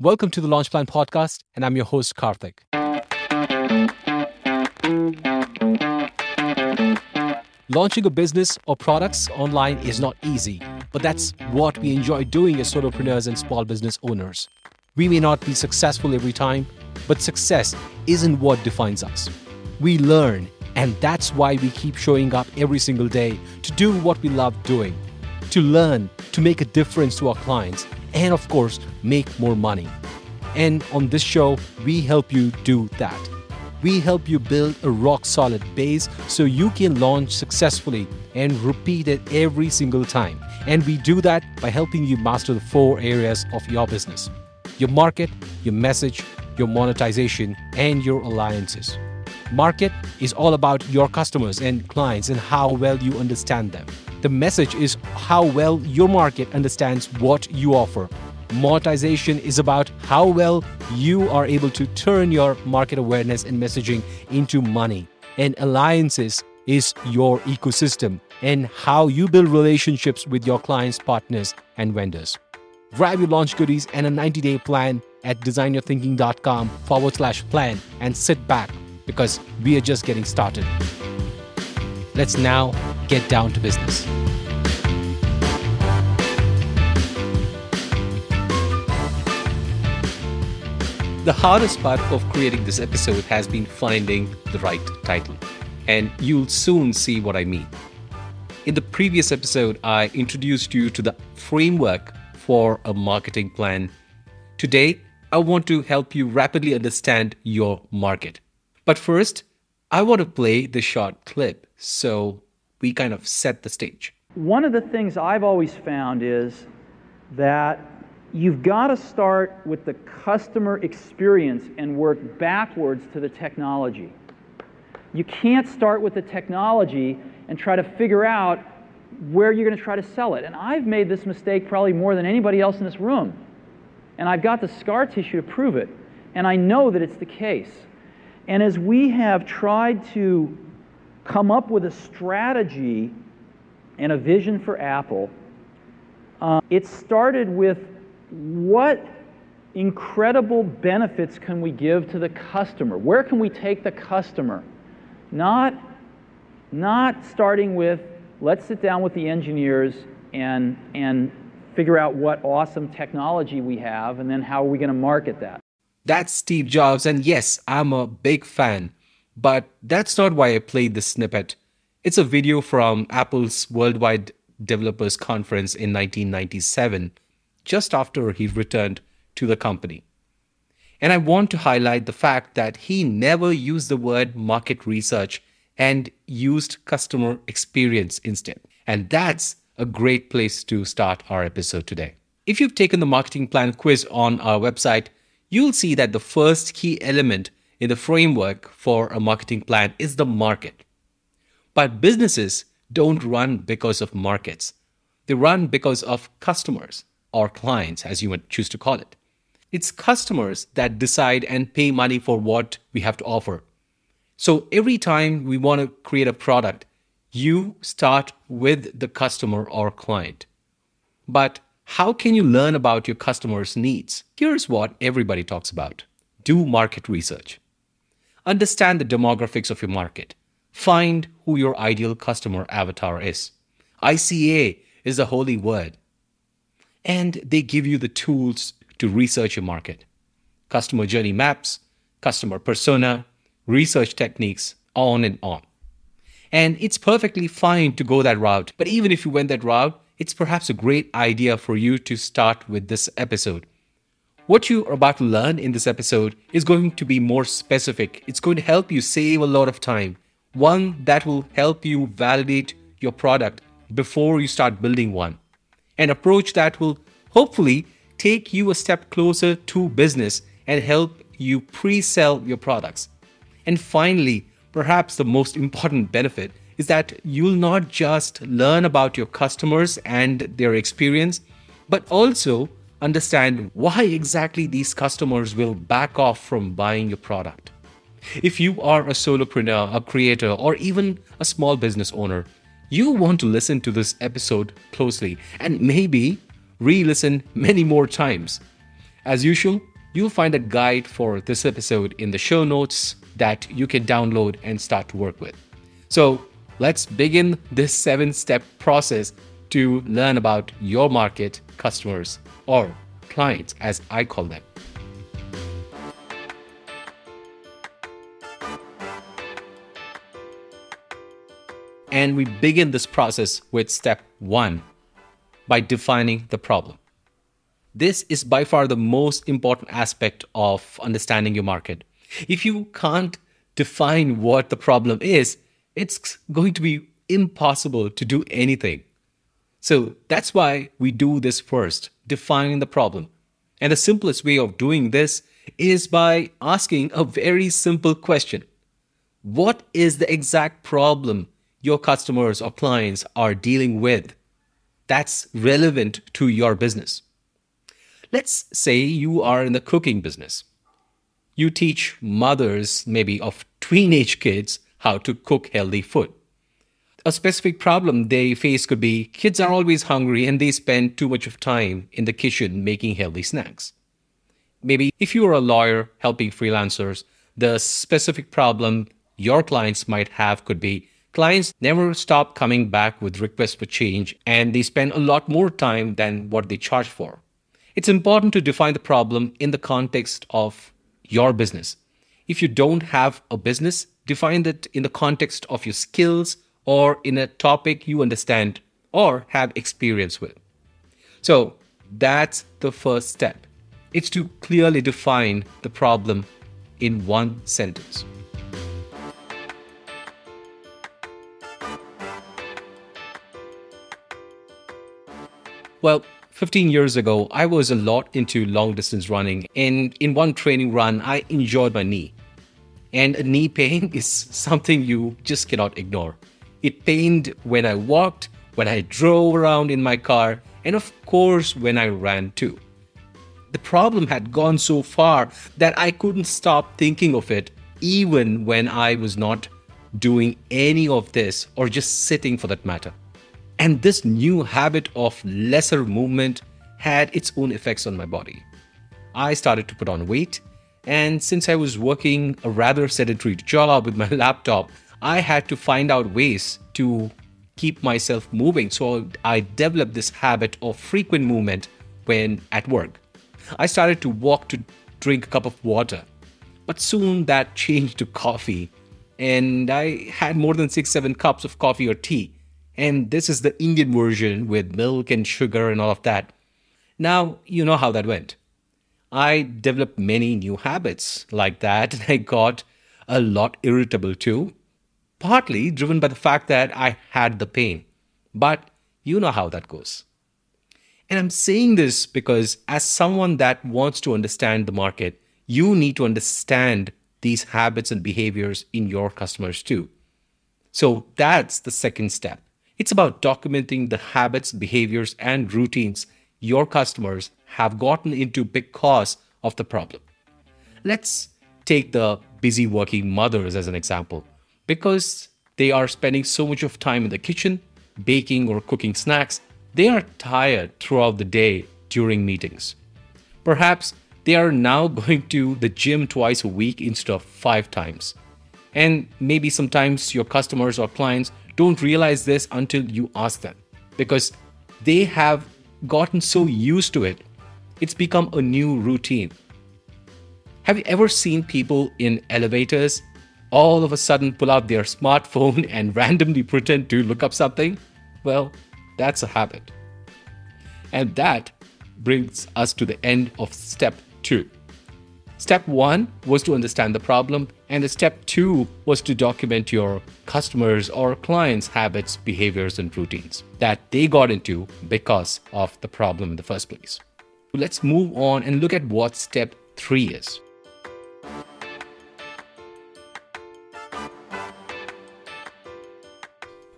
Welcome to the Launch Plan Podcast, and I'm your host, Karthik. Launching a business or products online is not easy, but that's what we enjoy doing as solopreneurs and small business owners. We may not be successful every time, but success isn't what defines us. We learn, and that's why we keep showing up every single day to do what we love doing, to learn, to make a difference to our clients, and of course, make more money. And on this show, we help you do that we help you build a rock solid base so you can launch successfully and repeat it every single time. And we do that by helping you master the four areas of your business your market, your message, your monetization, and your alliances. Market is all about your customers and clients and how well you understand them. The message is how well your market understands what you offer Monetization is about how well you are able to turn your market awareness and messaging into money. And alliances is your ecosystem and how you build relationships with your clients, partners, and vendors. Grab your launch goodies and a 90 day plan at designyourthinking.com forward slash plan and sit back because we are just getting started. Let's now get down to business. The hardest part of creating this episode has been finding the right title, and you'll soon see what I mean. In the previous episode, I introduced you to the framework for a marketing plan. Today, I want to help you rapidly understand your market. But first, I want to play the short clip so we kind of set the stage. One of the things I've always found is that you've got to start with the customer experience and work backwards to the technology. You can't start with the technology and try to figure out where you're going to try to sell it. And I've made this mistake probably more than anybody else in this room. And I've got the scar tissue to prove it. And I know that it's the case. And as we have tried to come up with a strategy and a vision for Apple, uh, it started with what incredible benefits can we give to the customer? Where can we take the customer? Not, not starting with, let's sit down with the engineers and, and figure out what awesome technology we have and then how are we going to market that. That's Steve Jobs, and yes, I'm a big fan, but that's not why I played this snippet. It's a video from Apple's Worldwide Developers Conference in 1997 just after he returned to the company. And I want to highlight the fact that he never used the word market research and used customer experience instead. And that's a great place to start our episode today. If you've taken the marketing plan quiz on our website, you'll see that the first key element in the framework for a marketing plan is the market. But businesses don't run because of markets, they run because of customers or clients, as you would choose to call it. It's customers that decide and pay money for what we have to offer. So every time we want to create a product, you start with the customer or client. But how can you learn about your customers' needs? Here's what everybody talks about do market research. Understand the demographics of your market. Find who your ideal customer avatar is. ICA is a holy word and they give you the tools to research your market customer journey maps, customer persona, research techniques, on and on. And it's perfectly fine to go that route. But even if you went that route, it's perhaps a great idea for you to start with this episode. What you are about to learn in this episode is going to be more specific. It's going to help you save a lot of time. One that will help you validate your product before you start building one an approach that will hopefully take you a step closer to business and help you pre sell your products. And finally, perhaps the most important benefit is that you'll not just learn about your customers and their experience, but also understand why exactly these customers will back off from buying your product. If you are a solopreneur, a creator, or even a small business owner, you want to listen to this episode closely and maybe re listen many more times. As usual, you'll find a guide for this episode in the show notes that you can download and start to work with. So let's begin this seven step process to learn about your market, customers, or clients, as I call them. And we begin this process with step one by defining the problem. This is by far the most important aspect of understanding your market. If you can't define what the problem is, it's going to be impossible to do anything. So that's why we do this first, defining the problem. And the simplest way of doing this is by asking a very simple question What is the exact problem your customers or clients are dealing with that's relevant to your business? Let's say you are in the cooking business. You teach mothers, maybe of teenage kids, how to cook healthy food. A specific problem they face could be kids are always hungry and they spend too much of time in the kitchen making healthy snacks. Maybe if you are a lawyer helping freelancers, the specific problem your clients might have could be clients never stop coming back with requests for change and they spend a lot more time than what they charge for. It's important to define the problem in the context of your business. If you don't have a business, define it in the context of your skills or in a topic you understand or have experience with. So that's the first step. It's to clearly define the problem in one sentence. Well, 15 years ago, I was a lot into long distance running, and in one training run, I injured my knee. And a knee pain is something you just cannot ignore. It pained when I walked, when I drove around in my car, and of course, when I ran too. The problem had gone so far that I couldn't stop thinking of it, even when I was not doing any of this or just sitting for that matter. And this new habit of lesser movement had its own effects on my body. I started to put on weight, and since I was working a rather sedentary job with my laptop, I had to find out ways to keep myself moving. So I developed this habit of frequent movement when at work. I started to walk to drink a cup of water, but soon that changed to coffee, and I had more than six, seven cups of coffee or tea and this is the Indian version with milk and sugar and all of that. Now, you know how that went. I developed many new habits like that, and I got a lot irritable too, partly driven by the fact that I had the pain. But you know how that goes. And I'm saying this because, as someone that wants to understand the market, you need to understand these habits and behaviors in your customers too. So that's the second step. It's about documenting the habits, behaviors, and routines your customers have gotten into because of the problem. Let's take the busy working mothers as an example. Because they are spending so much of time in the kitchen, baking or cooking snacks, they are tired throughout the day during meetings. Perhaps they are now going to the gym twice a week instead of five times. And maybe sometimes your customers or clients don't realize this until you ask them because they have gotten so used to it. It's become a new routine. Have you ever seen people in elevators all of a sudden pull out their smartphone and randomly pretend to look up something? Well, that's a habit. And that brings us to the end of step two. Step one was to understand the problem, and the step two was to document your customers' or clients' habits, behaviors, and routines that they got into because of the problem in the first place. Let's move on and look at what step three is.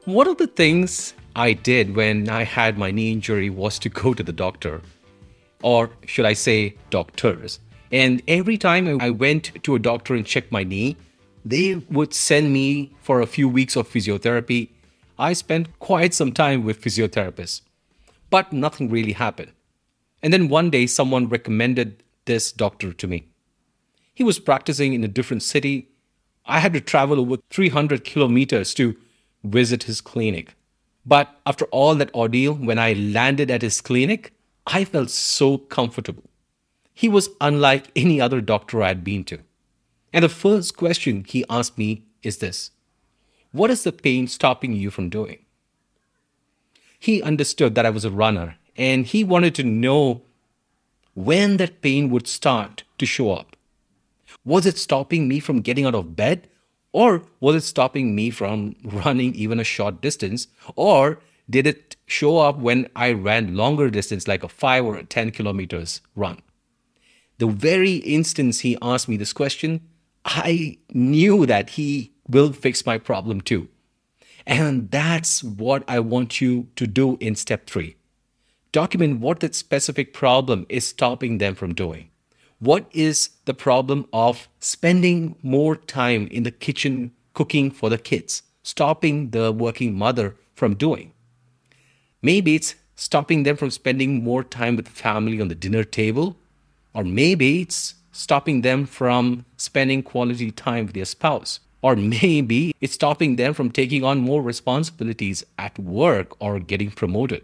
One of the things I did when I had my knee injury was to go to the doctor, or should I say, doctors and every time I went to a doctor and checked my knee, they would send me for a few weeks of physiotherapy. I spent quite some time with physiotherapists, but nothing really happened. And then one day, someone recommended this doctor to me. He was practicing in a different city. I had to travel over 300 kilometers to visit his clinic. But after all that ordeal, when I landed at his clinic, I felt so comfortable. He was unlike any other doctor I had been to. And the first question he asked me is this What is the pain stopping you from doing? He understood that I was a runner and he wanted to know when that pain would start to show up. Was it stopping me from getting out of bed? Or was it stopping me from running even a short distance? Or did it show up when I ran longer distance, like a five or a 10 kilometers run? The very instance he asked me this question, I knew that he will fix my problem too. And that's what I want you to do in step three. Document what that specific problem is stopping them from doing. What is the problem of spending more time in the kitchen cooking for the kids, stopping the working mother from doing? Maybe it's stopping them from spending more time with family on the dinner table, or maybe it's stopping them from spending quality time with their spouse. Or maybe it's stopping them from taking on more responsibilities at work or getting promoted.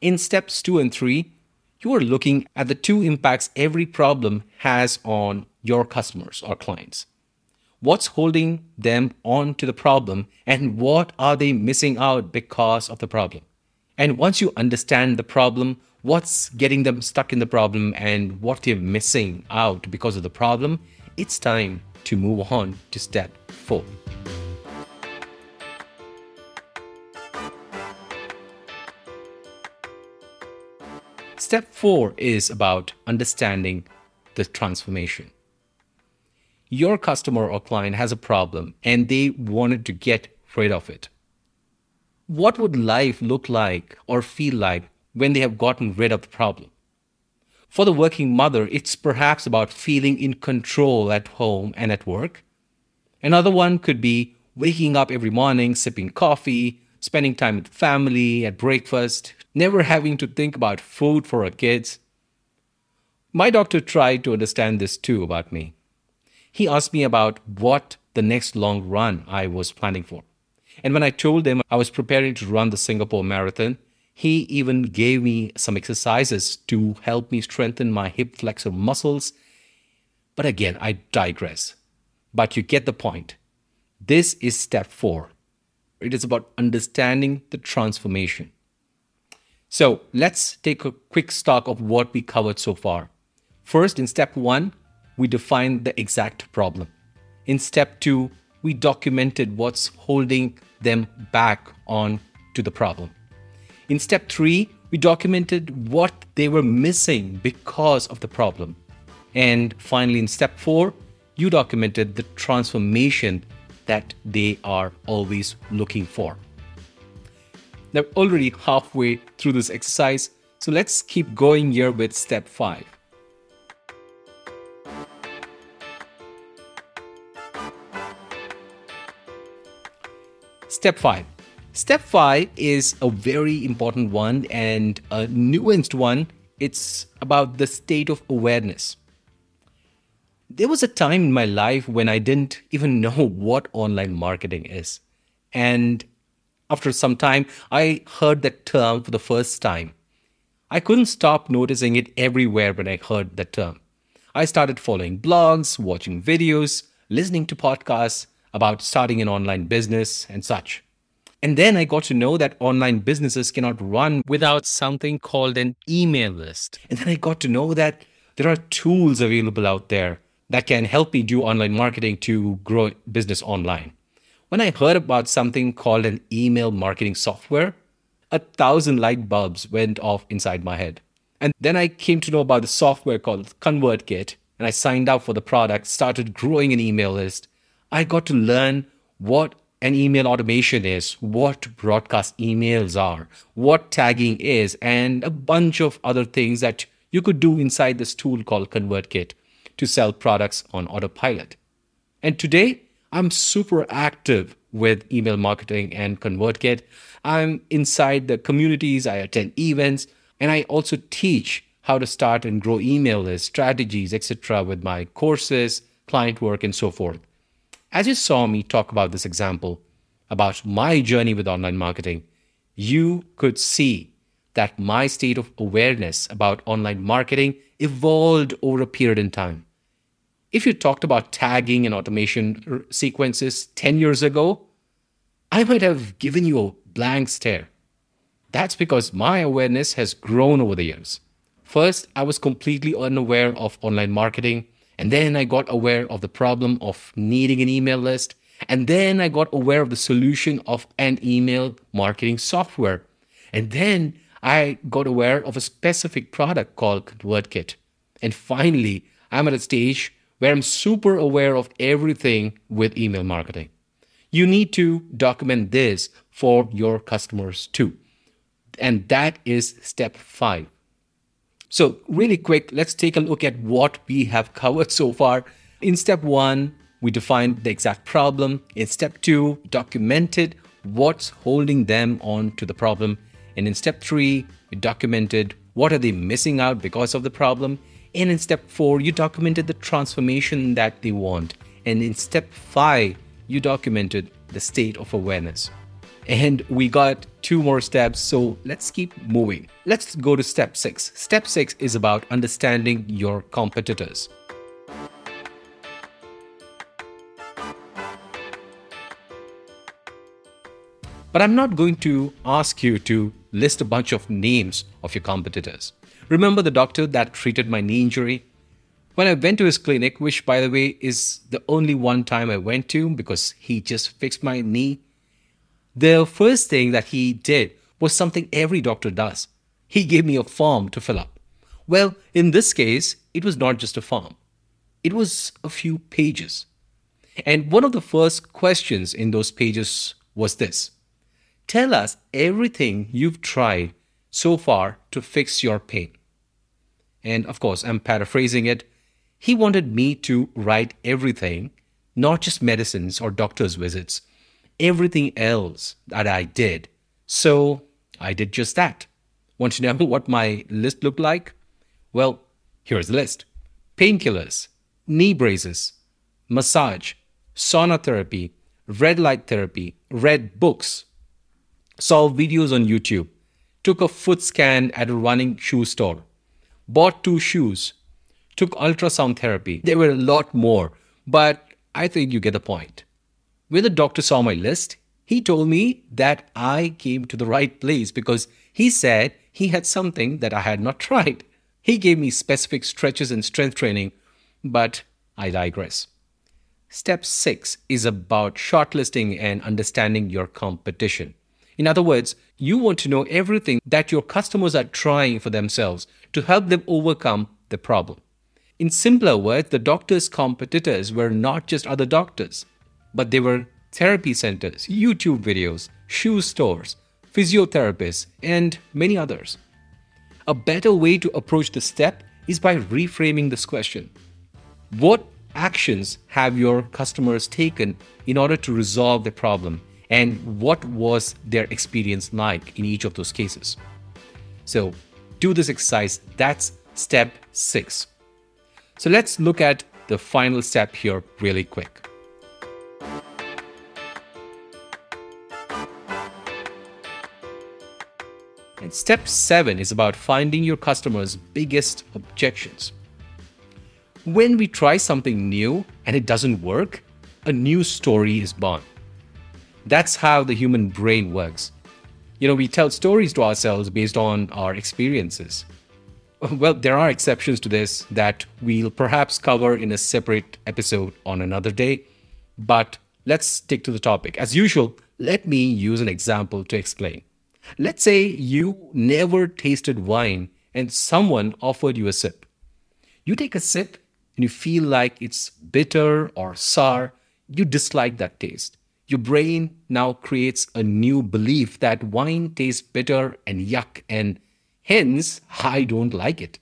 In steps two and three, you are looking at the two impacts every problem has on your customers or clients. What's holding them on to the problem and what are they missing out because of the problem? And once you understand the problem, what's getting them stuck in the problem and what they're missing out because of the problem, it's time to move on to step four. Step four is about understanding the transformation. Your customer or client has a problem and they wanted to get rid of it. What would life look like or feel like when they have gotten rid of the problem. For the working mother, it's perhaps about feeling in control at home and at work. Another one could be waking up every morning, sipping coffee, spending time with family at breakfast, never having to think about food for her kids. My doctor tried to understand this too about me. He asked me about what the next long run I was planning for. And when I told him I was preparing to run the Singapore Marathon, he even gave me some exercises to help me strengthen my hip flexor muscles. But again, I digress. But you get the point. This is step four. It is about understanding the transformation. So let's take a quick stock of what we covered so far. First, in step one, we defined the exact problem. In step two, we documented what's holding them back on to the problem. In step three, we documented what they were missing because of the problem. And finally, in step four, you documented the transformation that they are always looking for. Now, already halfway through this exercise, so let's keep going here with step five. Step five Step five is a very important one and a nuanced one. It's about the state of awareness. There was a time in my life when I didn't even know what online marketing is. And after some time, I heard that term for the first time. I couldn't stop noticing it everywhere when I heard that term. I started following blogs, watching videos, listening to podcasts about starting an online business and such. And then I got to know that online businesses cannot run without something called an email list. And then I got to know that there are tools available out there that can help me do online marketing to grow business online. When I heard about something called an email marketing software, a thousand light bulbs went off inside my head. And then I came to know about the software called ConvertKit, and I signed up for the product, started growing an email list. I got to learn what an email automation is, what broadcast emails are, what tagging is, and a bunch of other things that you could do inside this tool called ConvertKit to sell products on autopilot. And today, I'm super active with email marketing and ConvertKit. I'm inside the communities, I attend events, and I also teach how to start and grow email lists, strategies, etc., with my courses, client work, and so forth. As you saw me talk about this example, about my journey with online marketing, you could see that my state of awareness about online marketing evolved over a period in time. If you talked about tagging and automation sequences 10 years ago, I might have given you a blank stare. That's because my awareness has grown over the years. First, I was completely unaware of online marketing, and then I got aware of the problem of needing an email list, and then I got aware of the solution of an email marketing software. And then I got aware of a specific product called ConvertKit. And finally, I'm at a stage where I'm super aware of everything with email marketing. You need to document this for your customers too. And that is step five. So, really quick, let's take a look at what we have covered so far. In step one, we defined the exact problem. In step two, documented what's holding them on to the problem. And in step three, we documented what are they missing out because of the problem. And in step four, you documented the transformation that they want. And in step five, you documented the state of awareness. And we got two more steps, so let's keep moving. Let's go to step six. Step six is about understanding your competitors. But I'm not going to ask you to list a bunch of names of your competitors. Remember the doctor that treated my knee injury? When I went to his clinic, which by the way is the only one time I went to because he just fixed my knee, the first thing that he did was something every doctor does. He gave me a form to fill up. Well, in this case, it was not just a form, it was a few pages. And one of the first questions in those pages was this Tell us everything you've tried so far to fix your pain. And of course, I'm paraphrasing it. He wanted me to write everything, not just medicines or doctor's visits, everything else that I did. So I did just that. Want to know what my list looked like? Well, here's the list painkillers, knee braces, massage, sauna therapy, red light therapy, read books, saw videos on YouTube, took a foot scan at a running shoe store, bought two shoes, took ultrasound therapy. There were a lot more, but I think you get the point. When the doctor saw my list, he told me that I came to the right place because he said he had something that I had not tried. He gave me specific stretches and strength training, but I digress. Step 6 is about shortlisting and understanding your competition. In other words, you want to know everything that your customers are trying for themselves to help them overcome the problem. In simpler words, the doctor's competitors were not just other doctors, but they were therapy centers, YouTube videos, shoe stores, physiotherapists, and many others. A better way to approach the step is by reframing this question What actions have your customers taken in order to resolve the problem? And what was their experience like in each of those cases? So, do this exercise. That's step six. So let's look at the final step here really quick. And step seven is about finding your customers' biggest objections. When we try something new and it doesn't work, a new story is born. That's how the human brain works. You know, we tell stories to ourselves based on our experiences. Well, there are exceptions to this that we'll perhaps cover in a separate episode on another day, but let's stick to the topic. As usual, let me use an example to explain. Let's say you never tasted wine and someone offered you a sip. You take a sip and you feel like it's bitter or sour. You dislike that taste. Your brain now creates a new belief that wine tastes bitter and yuck and Hence, I don't like it.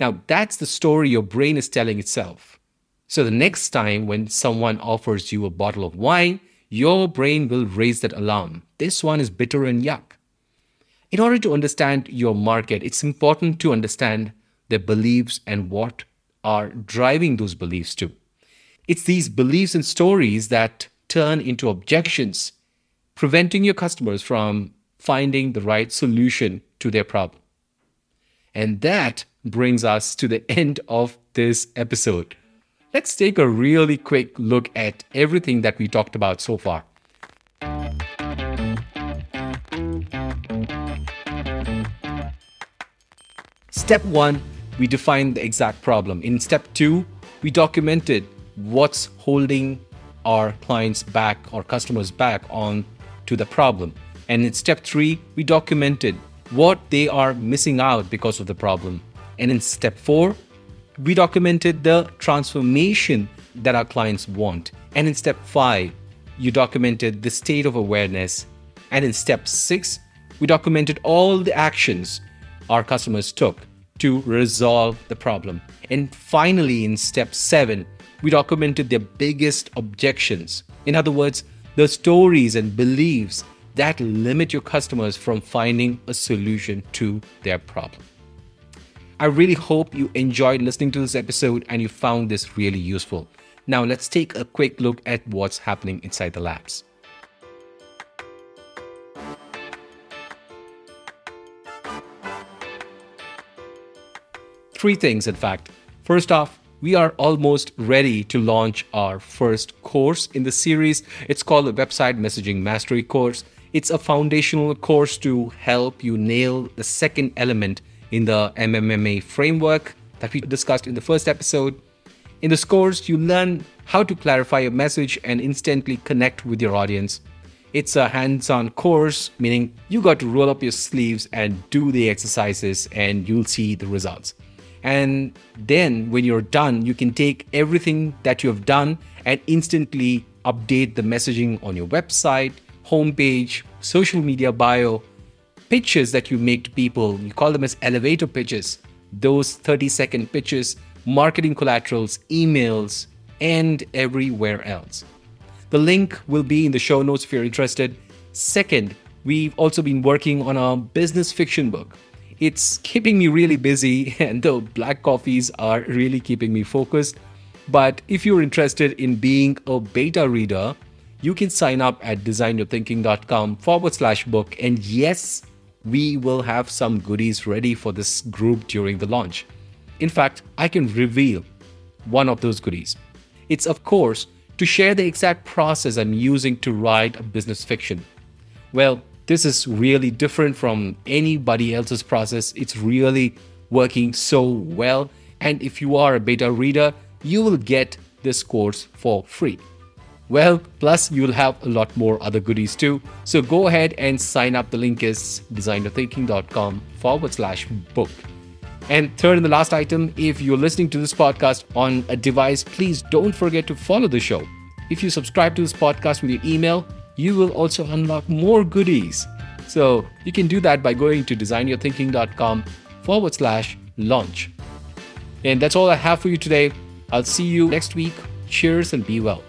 Now, that's the story your brain is telling itself. So, the next time when someone offers you a bottle of wine, your brain will raise that alarm. This one is bitter and yuck. In order to understand your market, it's important to understand their beliefs and what are driving those beliefs too. It's these beliefs and stories that turn into objections, preventing your customers from finding the right solution to their problem. And that brings us to the end of this episode. Let's take a really quick look at everything that we talked about so far. Step one, we defined the exact problem. In step two, we documented what's holding our clients back or customers back on to the problem. And in step three, we documented what they are missing out because of the problem. And in step four, we documented the transformation that our clients want. And in step five, you documented the state of awareness. And in step six, we documented all the actions our customers took to resolve the problem. And finally, in step seven, we documented their biggest objections. In other words, the stories and beliefs that limit your customers from finding a solution to their problem. I really hope you enjoyed listening to this episode and you found this really useful. Now, let's take a quick look at what's happening inside the labs. Three things, in fact. First off, we are almost ready to launch our first course in the series. It's called the Website Messaging Mastery Course. It's a foundational course to help you nail the second element in the MMMA framework that we discussed in the first episode. In this course, you learn how to clarify your message and instantly connect with your audience. It's a hands on course, meaning you got to roll up your sleeves and do the exercises, and you'll see the results. And then, when you're done, you can take everything that you have done and instantly update the messaging on your website, homepage, social media bio, pitches that you make to people. You call them as elevator pitches, those 30 second pitches, marketing collaterals, emails, and everywhere else. The link will be in the show notes if you're interested. Second, we've also been working on a business fiction book. It's keeping me really busy, and the black coffees are really keeping me focused. But if you're interested in being a beta reader, you can sign up at designyourthinking.com forward slash book. And yes, we will have some goodies ready for this group during the launch. In fact, I can reveal one of those goodies. It's, of course, to share the exact process I'm using to write a business fiction. Well, this is really different from anybody else's process. It's really working so well. And if you are a beta reader, you will get this course for free. Well, plus you'll have a lot more other goodies too. So go ahead and sign up. The link is designyourthinking.com forward slash book. And third and the last item, if you're listening to this podcast on a device, please don't forget to follow the show. If you subscribe to this podcast with your email, you will also unlock more goodies. So you can do that by going to designyourthinking.com forward slash launch. And that's all I have for you today. I'll see you next week. Cheers and be well.